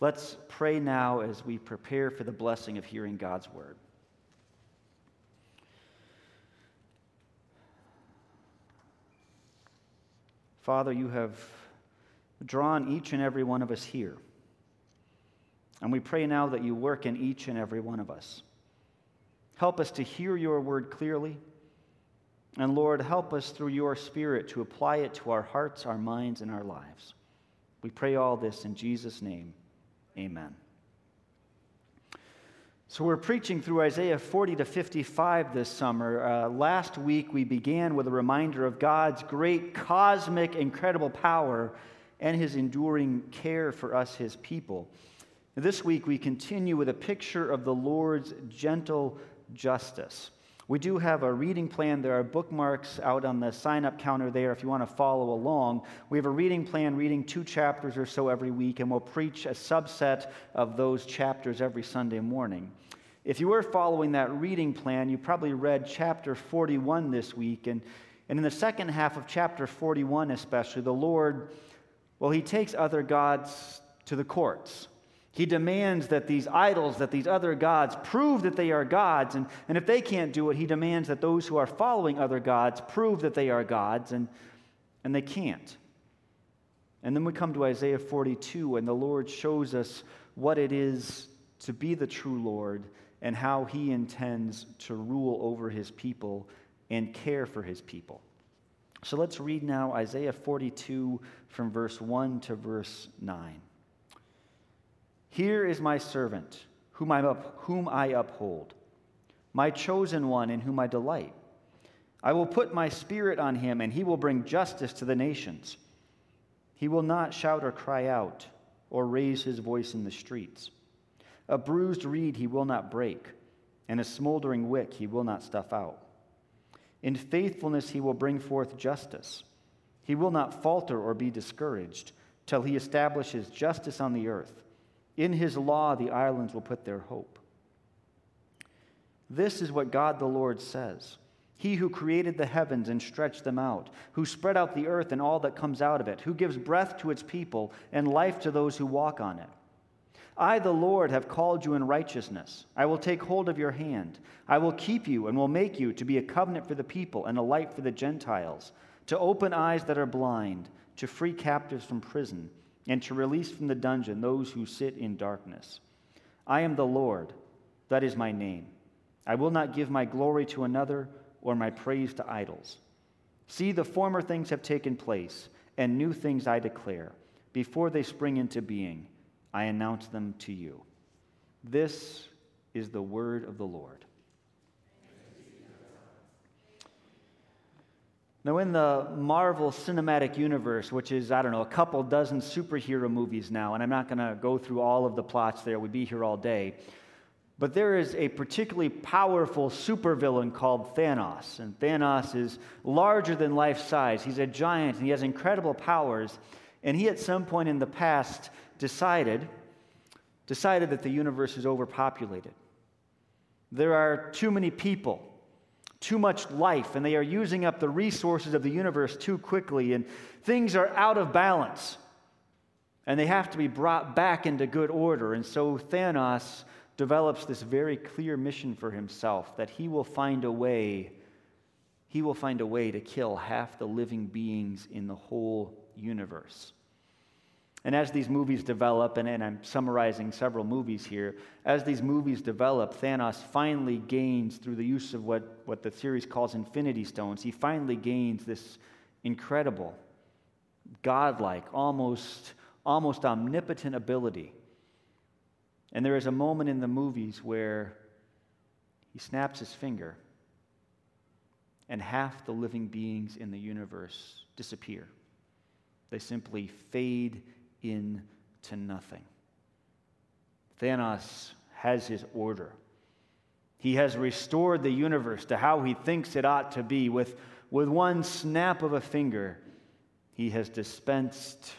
Let's pray now as we prepare for the blessing of hearing God's word. Father, you have drawn each and every one of us here. And we pray now that you work in each and every one of us. Help us to hear your word clearly. And Lord, help us through your Spirit to apply it to our hearts, our minds, and our lives. We pray all this in Jesus' name. Amen. So, we're preaching through Isaiah 40 to 55 this summer. Uh, last week, we began with a reminder of God's great cosmic, incredible power and his enduring care for us, his people. This week, we continue with a picture of the Lord's gentle justice. We do have a reading plan. There are bookmarks out on the sign up counter there if you want to follow along. We have a reading plan, reading two chapters or so every week, and we'll preach a subset of those chapters every Sunday morning. If you were following that reading plan, you probably read chapter 41 this week. And, and in the second half of chapter 41, especially, the Lord, well, he takes other gods to the courts. He demands that these idols, that these other gods, prove that they are gods. And, and if they can't do it, he demands that those who are following other gods prove that they are gods, and, and they can't. And then we come to Isaiah 42, and the Lord shows us what it is to be the true Lord and how he intends to rule over his people and care for his people. So let's read now Isaiah 42 from verse 1 to verse 9. Here is my servant, whom I, up, whom I uphold, my chosen one in whom I delight. I will put my spirit on him, and he will bring justice to the nations. He will not shout or cry out, or raise his voice in the streets. A bruised reed he will not break, and a smoldering wick he will not stuff out. In faithfulness he will bring forth justice. He will not falter or be discouraged till he establishes justice on the earth. In his law, the islands will put their hope. This is what God the Lord says He who created the heavens and stretched them out, who spread out the earth and all that comes out of it, who gives breath to its people and life to those who walk on it. I, the Lord, have called you in righteousness. I will take hold of your hand. I will keep you and will make you to be a covenant for the people and a light for the Gentiles, to open eyes that are blind, to free captives from prison and to release from the dungeon those who sit in darkness. I am the Lord, that is my name. I will not give my glory to another or my praise to idols. See, the former things have taken place, and new things I declare. Before they spring into being, I announce them to you. This is the word of the Lord. Now, in the Marvel Cinematic Universe, which is, I don't know, a couple dozen superhero movies now, and I'm not going to go through all of the plots there, we'd be here all day. But there is a particularly powerful supervillain called Thanos. And Thanos is larger than life size. He's a giant and he has incredible powers. And he, at some point in the past, decided, decided that the universe is overpopulated. There are too many people too much life and they are using up the resources of the universe too quickly and things are out of balance and they have to be brought back into good order. And so Thanos develops this very clear mission for himself that he will find a way he will find a way to kill half the living beings in the whole universe. And as these movies develop, and, and, I'm summarizing several movies here, as these movies develop, Thanos finally gains, through the use of what, what the series calls Infinity Stones, he finally gains this incredible, godlike, almost, almost omnipotent ability. And there is a moment in the movies where he snaps his finger, and half the living beings in the universe disappear. They simply fade into nothing. Thanos has his order. He has restored the universe to how he thinks it ought to be. With, with one snap of a finger, he has dispensed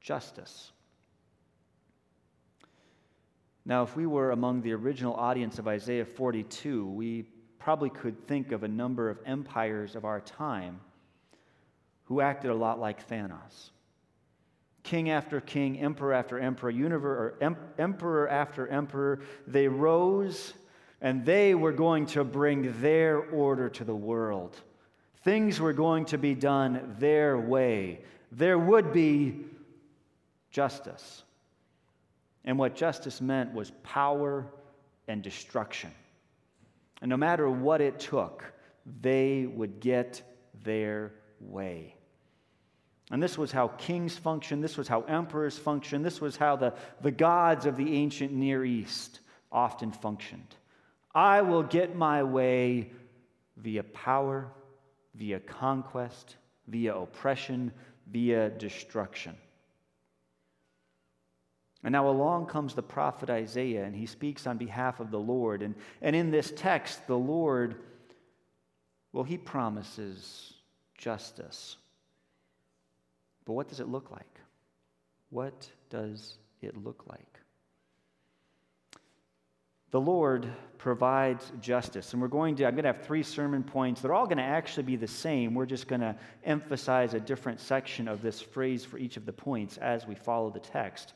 justice. Now, if we were among the original audience of Isaiah 42, we probably could think of a number of empires of our time who acted a lot like Thanos king after king, emperor after emperor, universe, em, emperor after emperor. They rose and they were going to bring their order to the world. Things were going to be done their way. There would be justice. And what justice meant was power and destruction. And no matter what it took, they would get their way. And this was how kings functioned, this was how emperors functioned, this was how the, the gods of the ancient Near East often functioned. I will get my way via power, via conquest, via oppression, via destruction. And now along comes the prophet Isaiah, and he speaks on behalf of the Lord. And, and in this text, the Lord, well, he promises justice. But what does it look like? What does it look like? The Lord provides justice. And we're going to, I'm going to have three sermon points. They're all going to actually be the same. We're just going to emphasize a different section of this phrase for each of the points as we follow the text.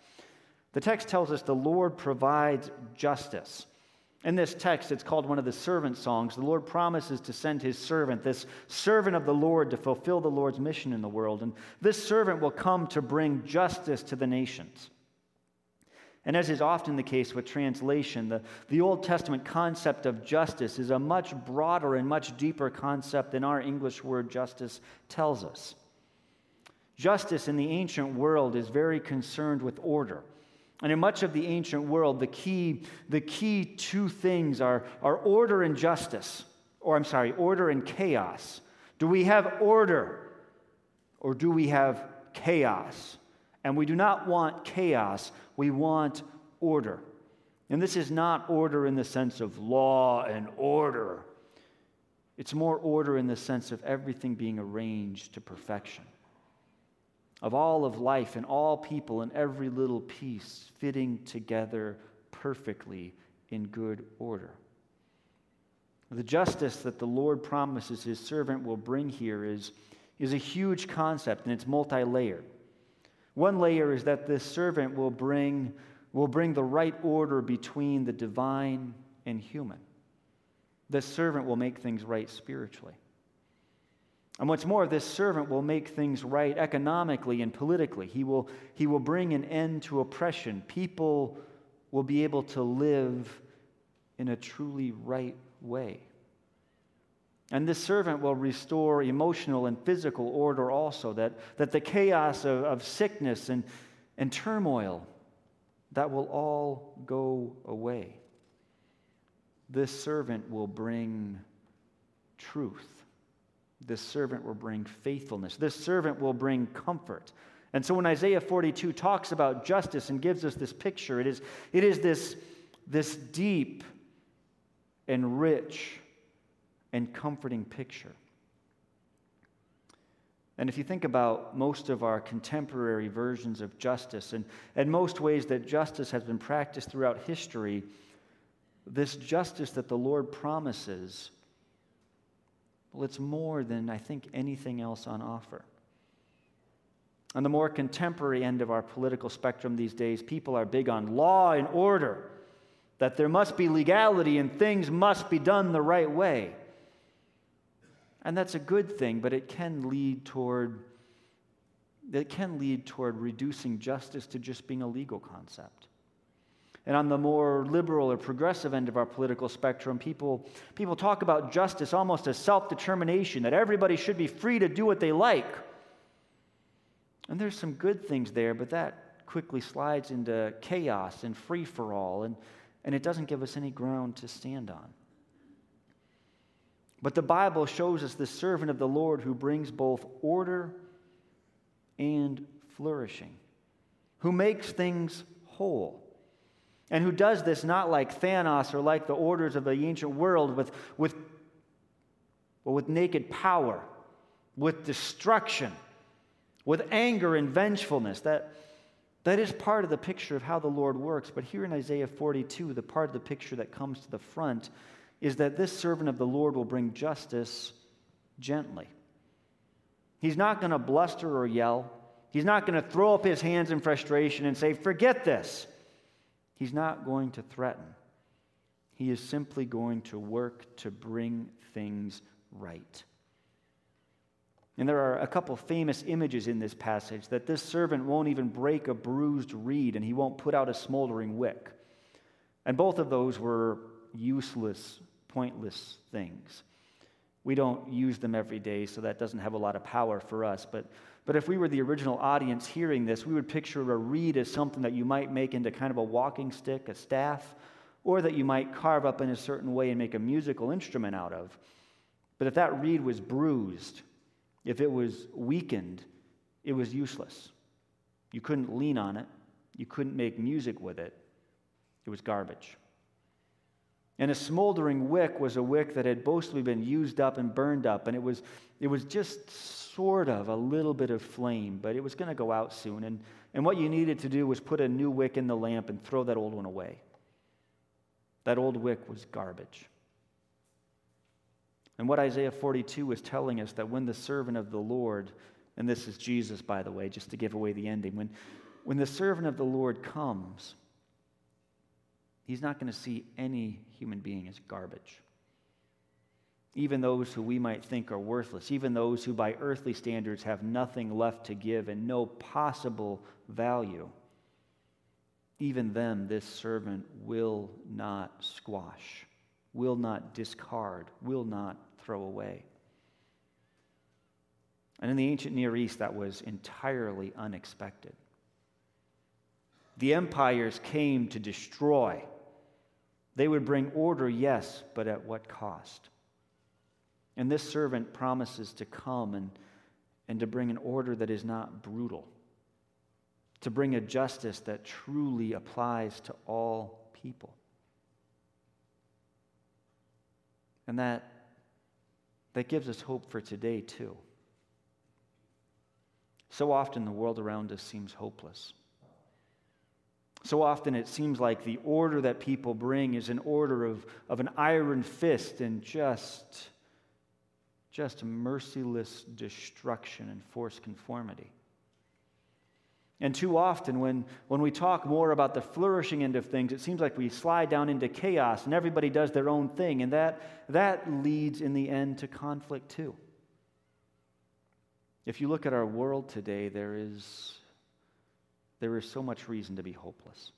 The text tells us the Lord provides justice. In this text, it's called one of the servant songs. The Lord promises to send his servant, this servant of the Lord, to fulfill the Lord's mission in the world. And this servant will come to bring justice to the nations. And as is often the case with translation, the, the Old Testament concept of justice is a much broader and much deeper concept than our English word justice tells us. Justice in the ancient world is very concerned with order. And in much of the ancient world, the key, the key two things are, are order and justice, or I'm sorry, order and chaos. Do we have order or do we have chaos? And we do not want chaos, we want order. And this is not order in the sense of law and order, it's more order in the sense of everything being arranged to perfection. Of all of life and all people and every little piece fitting together perfectly in good order. The justice that the Lord promises his servant will bring here is, is a huge concept and it's multi layered. One layer is that this servant will bring, will bring the right order between the divine and human. This servant will make things right spiritually. And what's more, this servant will make things right economically and politically. He will, he will bring an end to oppression. People will be able to live in a truly right way. And this servant will restore emotional and physical order also, that, that the chaos of, of sickness and, and turmoil, that will all go away. This servant will bring truth. This servant will bring faithfulness. This servant will bring comfort. And so when Isaiah 42 talks about justice and gives us this picture, it is, it is this, this deep and rich and comforting picture. And if you think about most of our contemporary versions of justice and, and most ways that justice has been practiced throughout history, this justice that the Lord promises, well, it's more than I think anything else on offer. On the more contemporary end of our political spectrum these days, people are big on law and order, that there must be legality and things must be done the right way. And that's a good thing, but it can lead toward it can lead toward reducing justice to just being a legal concept. And on the more liberal or progressive end of our political spectrum, people, people talk about justice almost as self determination, that everybody should be free to do what they like. And there's some good things there, but that quickly slides into chaos and free for all, and, and it doesn't give us any ground to stand on. But the Bible shows us the servant of the Lord who brings both order and flourishing, who makes things whole. And who does this not like Thanos or like the orders of the ancient world with, with, well, with naked power, with destruction, with anger and vengefulness. That, that is part of the picture of how the Lord works. But here in Isaiah 42, the part of the picture that comes to the front is that this servant of the Lord will bring justice gently. He's not going to bluster or yell. He's not going to throw up his hands in frustration and say, Forget this. He's not going to threaten. He is simply going to work to bring things right. And there are a couple famous images in this passage that this servant won't even break a bruised reed and he won't put out a smoldering wick. And both of those were useless, pointless things. We don't use them every day, so that doesn't have a lot of power for us. But, but if we were the original audience hearing this, we would picture a reed as something that you might make into kind of a walking stick, a staff, or that you might carve up in a certain way and make a musical instrument out of. But if that reed was bruised, if it was weakened, it was useless. You couldn't lean on it, you couldn't make music with it. It was garbage. And a smoldering wick was a wick that had mostly been used up and burned up, and it was, it was just sort of a little bit of flame, but it was going to go out soon. And, and what you needed to do was put a new wick in the lamp and throw that old one away. That old wick was garbage. And what Isaiah 42 is telling us that when the servant of the Lord, and this is Jesus, by the way, just to give away the ending, when, when the servant of the Lord comes, he's not going to see any human being as garbage. Even those who we might think are worthless, even those who by earthly standards have nothing left to give and no possible value, even them this servant will not squash, will not discard, will not throw away. And in the ancient Near East, that was entirely unexpected. The empires came to destroy. They would bring order, yes, but at what cost? And this servant promises to come and, and to bring an order that is not brutal, to bring a justice that truly applies to all people. And that that gives us hope for today, too. So often the world around us seems hopeless. So often it seems like the order that people bring is an order of, of an iron fist and just, just merciless destruction and forced conformity. And too often, when, when we talk more about the flourishing end of things, it seems like we slide down into chaos and everybody does their own thing. And that, that leads in the end to conflict too. If you look at our world today, there is, there is so much reason to be hopeless.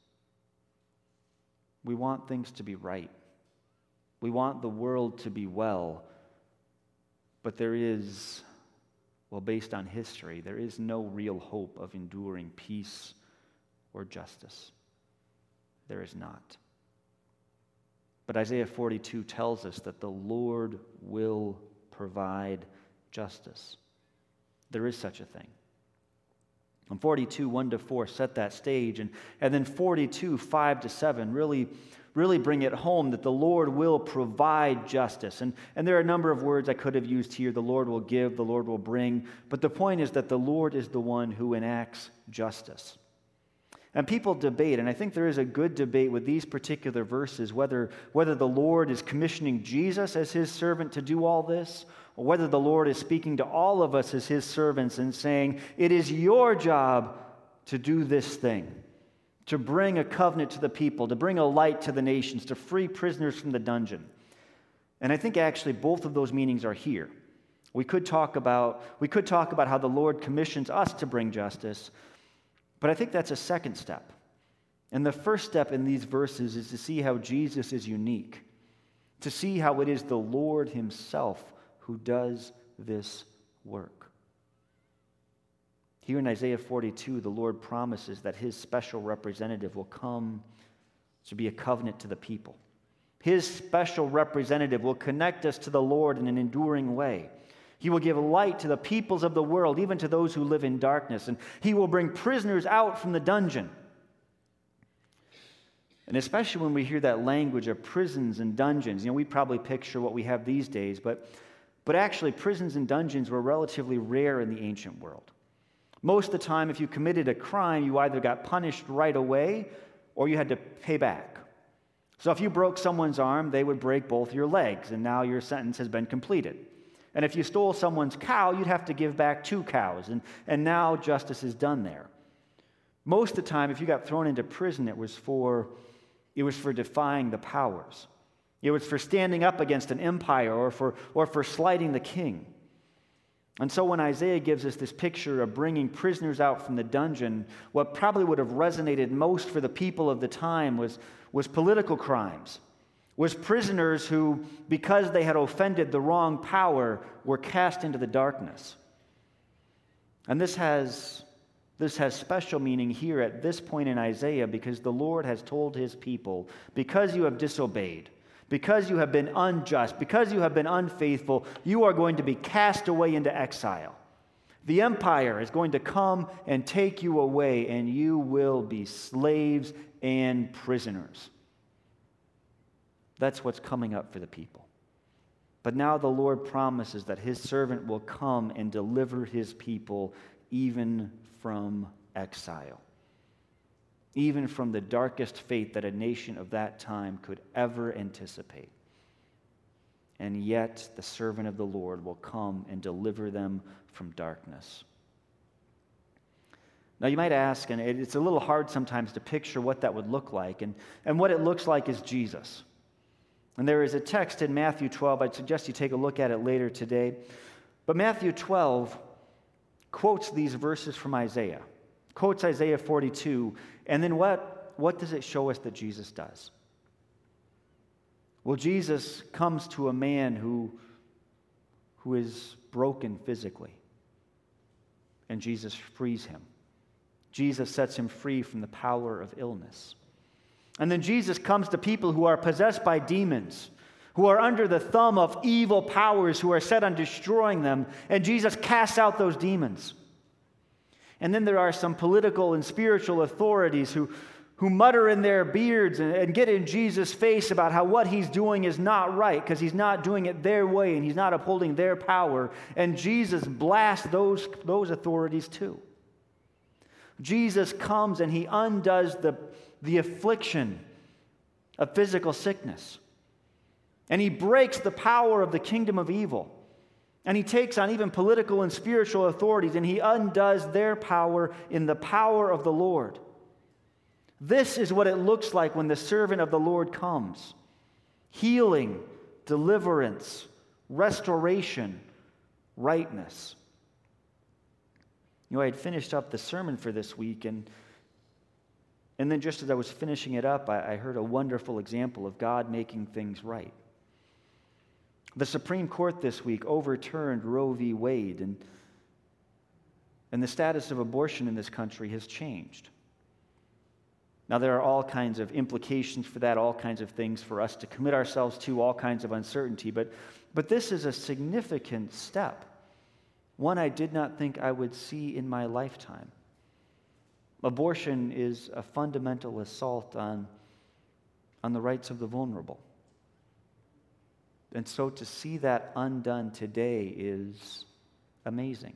We want things to be right, we want the world to be well, but there is well, based on history, there is no real hope of enduring peace or justice. There is not. But Isaiah 42 tells us that the Lord will provide justice. There is such a thing. And 42, 1 to 4 set that stage. And, and then 42, 5 to 7 really really bring it home that the Lord will provide justice. And, and there are a number of words I could have used here. The Lord will give, the Lord will bring. But the point is that the Lord is the one who enacts justice. And people debate, and I think there is a good debate with these particular verses whether, whether the Lord is commissioning Jesus as his servant to do all this, or whether the Lord is speaking to all of us as his servants and saying, It is your job to do this thing to bring a covenant to the people, to bring a light to the nations, to free prisoners from the dungeon. And I think actually both of those meanings are here. We could talk about, we could talk about how the Lord commissions us to bring justice, but I think that's a second step. And the first step in these verses is to see how Jesus is unique, to see how it is the Lord Himself who does this work. Here in Isaiah 42, the Lord promises that his special representative will come to be a covenant to the people. His special representative will connect us to the Lord in an enduring way. He will give light to the peoples of the world, even to those who live in darkness, and he will bring prisoners out from the dungeon. And especially when we hear that language of prisons and dungeons, you know, we probably picture what we have these days, but, but actually, prisons and dungeons were relatively rare in the ancient world. Most of the time, if you committed a crime, you either got punished right away or you had to pay back. So if you broke someone's arm, they would break both your legs, and now your sentence has been completed. And if you stole someone's cow, you'd have to give back two cows. And, and now justice is done there. Most of the time, if you got thrown into prison, it was for, it was for defying the powers. It was for standing up against an empire or for, or for slighting the king. And so when Isaiah gives us this picture of bringing prisoners out from the dungeon, what probably would have resonated most for the people of the time was, was political crimes, was prisoners who, because they had offended the wrong power, were cast into the darkness. And this has, this has special meaning here at this point in Isaiah because the Lord has told his people, because you have disobeyed, because you have been unjust, because you have been unfaithful, you are going to be cast away into exile. The empire is going to come and take you away, and you will be slaves and prisoners. That's what's coming up for the people. But now the Lord promises that his servant will come and deliver his people even from exile even from the darkest fate that a nation of that time could ever anticipate. And yet, the servant of the Lord will come and deliver them from darkness. Now, you might ask, and it's a little hard sometimes to picture what that would look like, and, and what it looks like is Jesus. And there is a text in Matthew 12. I'd suggest you take a look at it later today. But Matthew 12 quotes these verses from Isaiah quotes Isaiah 42, and then what, what does it show us that Jesus does? Well, Jesus comes to a man who, who is broken physically, and Jesus frees him. Jesus sets him free from the power of illness. And then Jesus comes to people who are possessed by demons, who are under the thumb of evil powers who are set on destroying them, and Jesus casts out those demons. And then there are some political and spiritual authorities who, who mutter in their beards and, and get in Jesus' face about how what he's doing is not right because he's not doing it their way and he's not upholding their power. And Jesus blasts those, those authorities too. Jesus comes and he undoes the, the affliction of physical sickness. And he breaks the power of the kingdom of evil. And he takes on even political and spiritual authorities and he undoes their power in the power of the Lord. This is what it looks like when the servant of the Lord comes healing, deliverance, restoration, rightness. You know, I had finished up the sermon for this week, and, and then just as I was finishing it up, I, I heard a wonderful example of God making things right. The Supreme Court this week overturned Roe v. Wade, and, and the status of abortion in this country has changed. Now, there are all kinds of implications for that, all kinds of things for us to commit ourselves to, all kinds of uncertainty, but, but this is a significant step, one I did not think I would see in my lifetime. Abortion is a fundamental assault on, on the rights of the vulnerable. And so to see that undone today is amazing.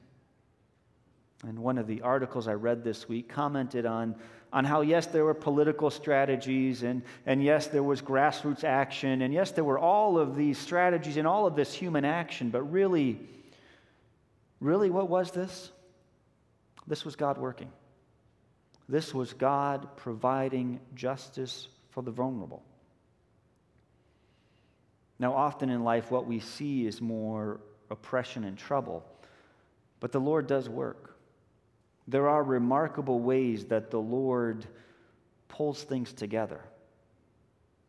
And one of the articles I read this week commented on, on how, yes, there were political strategies, and, and yes, there was grassroots action, and yes, there were all of these strategies and all of this human action, but really, really, what was this? This was God working. This was God providing justice for the vulnerable. Now, often in life, what we see is more oppression and trouble, but the Lord does work. There are remarkable ways that the Lord pulls things together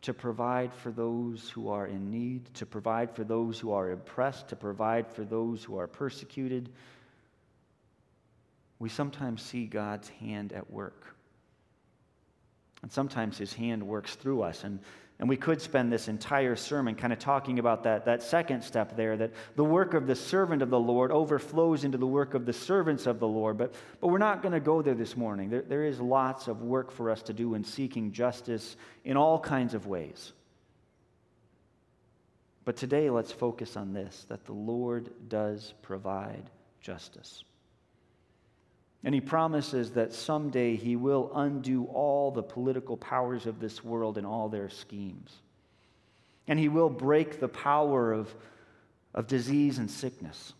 to provide for those who are in need, to provide for those who are oppressed, to provide for those who are persecuted. We sometimes see God's hand at work. And sometimes his hand works through us. And and we could spend this entire sermon kind of talking about that, that second step there that the work of the servant of the Lord overflows into the work of the servants of the Lord. But, but we're not going to go there this morning. There, there is lots of work for us to do in seeking justice in all kinds of ways. But today, let's focus on this that the Lord does provide justice. And he promises that someday he will undo all the political powers of this world and all their schemes. And he will break the power of, of disease and sickness.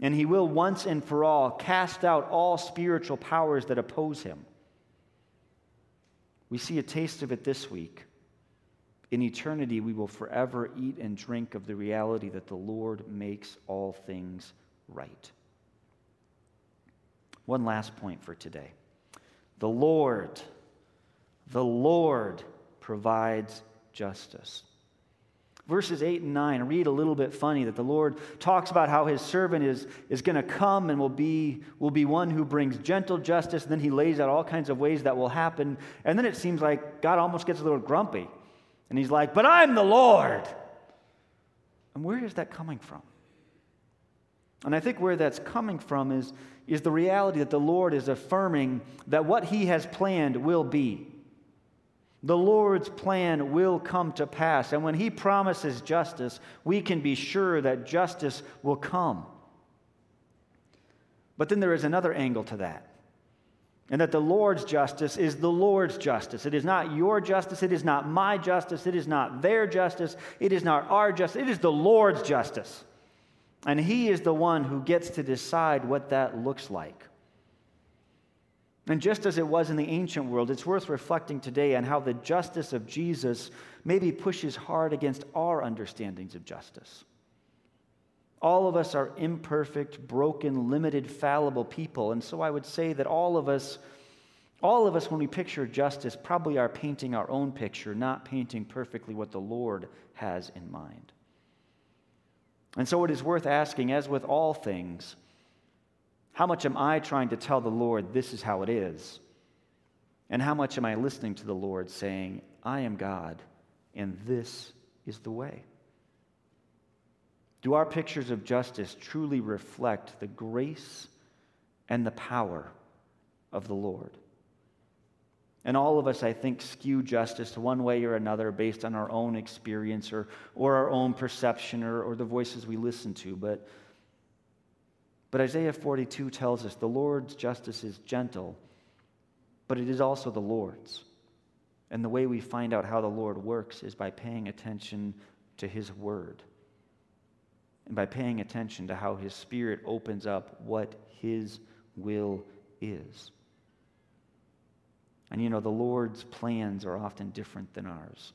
And he will once and for all cast out all spiritual powers that oppose him. We see a taste of it this week. In eternity, we will forever eat and drink of the reality that the Lord makes all things right. One last point for today the Lord, the Lord provides justice. Verses 8 and 9 read a little bit funny that the Lord talks about how his servant is, is going to come and will be, will be one who brings gentle justice. And then he lays out all kinds of ways that will happen. And then it seems like God almost gets a little grumpy. And he's like, But I'm the Lord. And where is that coming from? And I think where that's coming from is, is the reality that the Lord is affirming that what he has planned will be. The Lord's plan will come to pass. And when He promises justice, we can be sure that justice will come. But then there is another angle to that. And that the Lord's justice is the Lord's justice. It is not your justice. It is not my justice. It is not their justice. It is not our justice. It is the Lord's justice. And He is the one who gets to decide what that looks like. And just as it was in the ancient world, it's worth reflecting today on how the justice of Jesus maybe pushes hard against our understandings of justice. All of us are imperfect, broken, limited, fallible people. And so I would say that all of us, all of us, when we picture justice, probably are painting our own picture, not painting perfectly what the Lord has in mind. And so it is worth asking, as with all things, how much am I trying to tell the Lord this is how it is? And how much am I listening to the Lord saying, I am God and this is the way? Do our pictures of justice truly reflect the grace and the power of the Lord? And all of us, I think, skew justice one way or another based on our own experience or, or our own perception or, or the voices we listen to. But but Isaiah 42 tells us the Lord's justice is gentle, but it is also the Lord's. And the way we find out how the Lord works is by paying attention to His Word and by paying attention to how His Spirit opens up what His will is. And you know, the Lord's plans are often different than ours.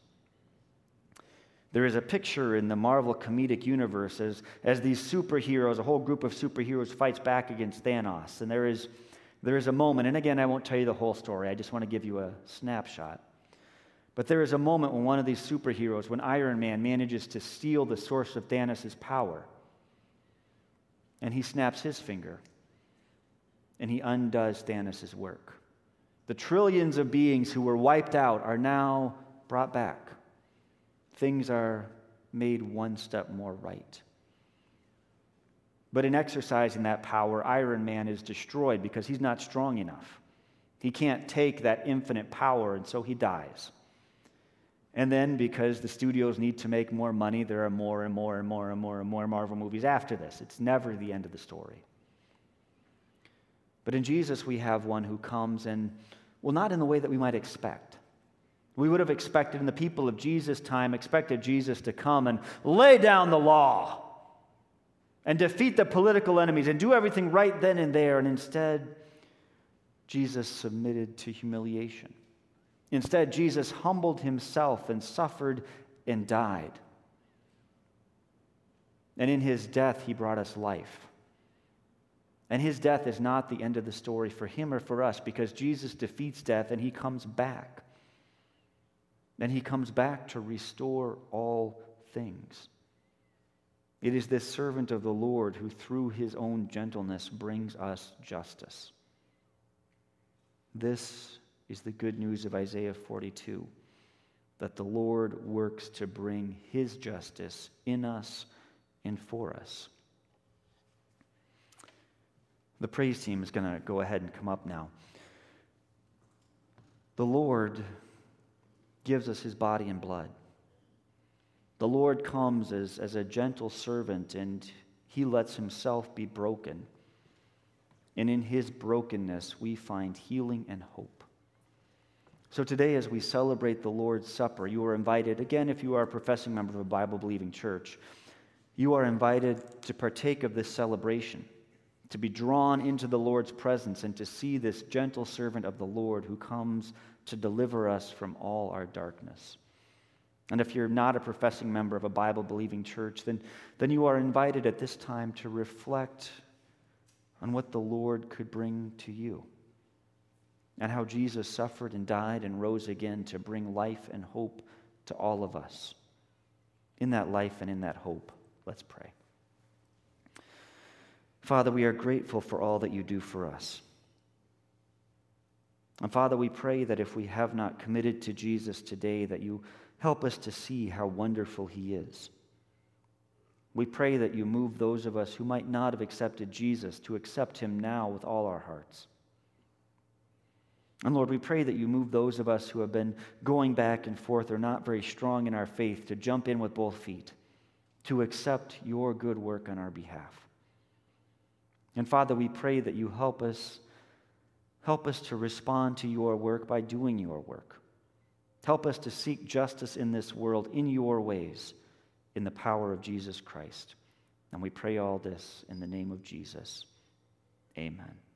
There is a picture in the Marvel Cinematic Universe as, as these superheroes, a whole group of superheroes, fights back against Thanos. And there is, there is a moment, and again, I won't tell you the whole story, I just want to give you a snapshot. But there is a moment when one of these superheroes, when Iron Man manages to steal the source of Thanos' power, and he snaps his finger, and he undoes Thanos' work. The trillions of beings who were wiped out are now brought back things are made one step more right. But in exercising that power, Iron Man is destroyed because he's not strong enough. He can't take that infinite power, and so he dies. And then, because the studios need to make more money, there are more and more and more and more and more Marvel movies after this. It's never the end of the story. But in Jesus, we have one who comes and, well, not in the way that we might expect. We would have expected, in the people of Jesus' time, expected Jesus to come and lay down the law and defeat the political enemies and do everything right then and there. And instead, Jesus submitted to humiliation. Instead, Jesus humbled himself and suffered and died. And in his death, he brought us life. And his death is not the end of the story for him or for us because Jesus defeats death and he comes back. And he comes back to restore all things. It is this servant of the Lord who, through his own gentleness, brings us justice. This is the good news of Isaiah 42 that the Lord works to bring his justice in us and for us. The praise team is going to go ahead and come up now. The Lord gives us his body and blood. The Lord comes as, as a gentle servant and he lets himself be broken. And in his brokenness, we find healing and hope. So today, as we celebrate the Lord's Supper, you are invited, again, if you are a professing member of a Bible believing church, You are invited to partake of this celebration, to be drawn into the Lord's presence, and to see this gentle servant of the Lord who comes to deliver us from all our darkness. And if you're not a professing member of a Bible believing church, then, then you are invited at this time to reflect on what the Lord could bring to you and how Jesus suffered and died and rose again to bring life and hope to all of us. In that life and in that hope, let's pray. Father, we are grateful for all that you do for us. And Father, we pray that if we have not committed to Jesus today, that you help us to see how wonderful he is. We pray that you move those of us who might not have accepted Jesus to accept him now with all our hearts. And Lord, we pray that you move those of us who have been going back and forth or not very strong in our faith to jump in with both feet, to accept your good work on our behalf. And Father, we pray that you help us help us to respond to your work by doing your work. Help us to seek justice in this world in your ways, in the power of Jesus Christ. And we pray all this in the name of Jesus. Amen.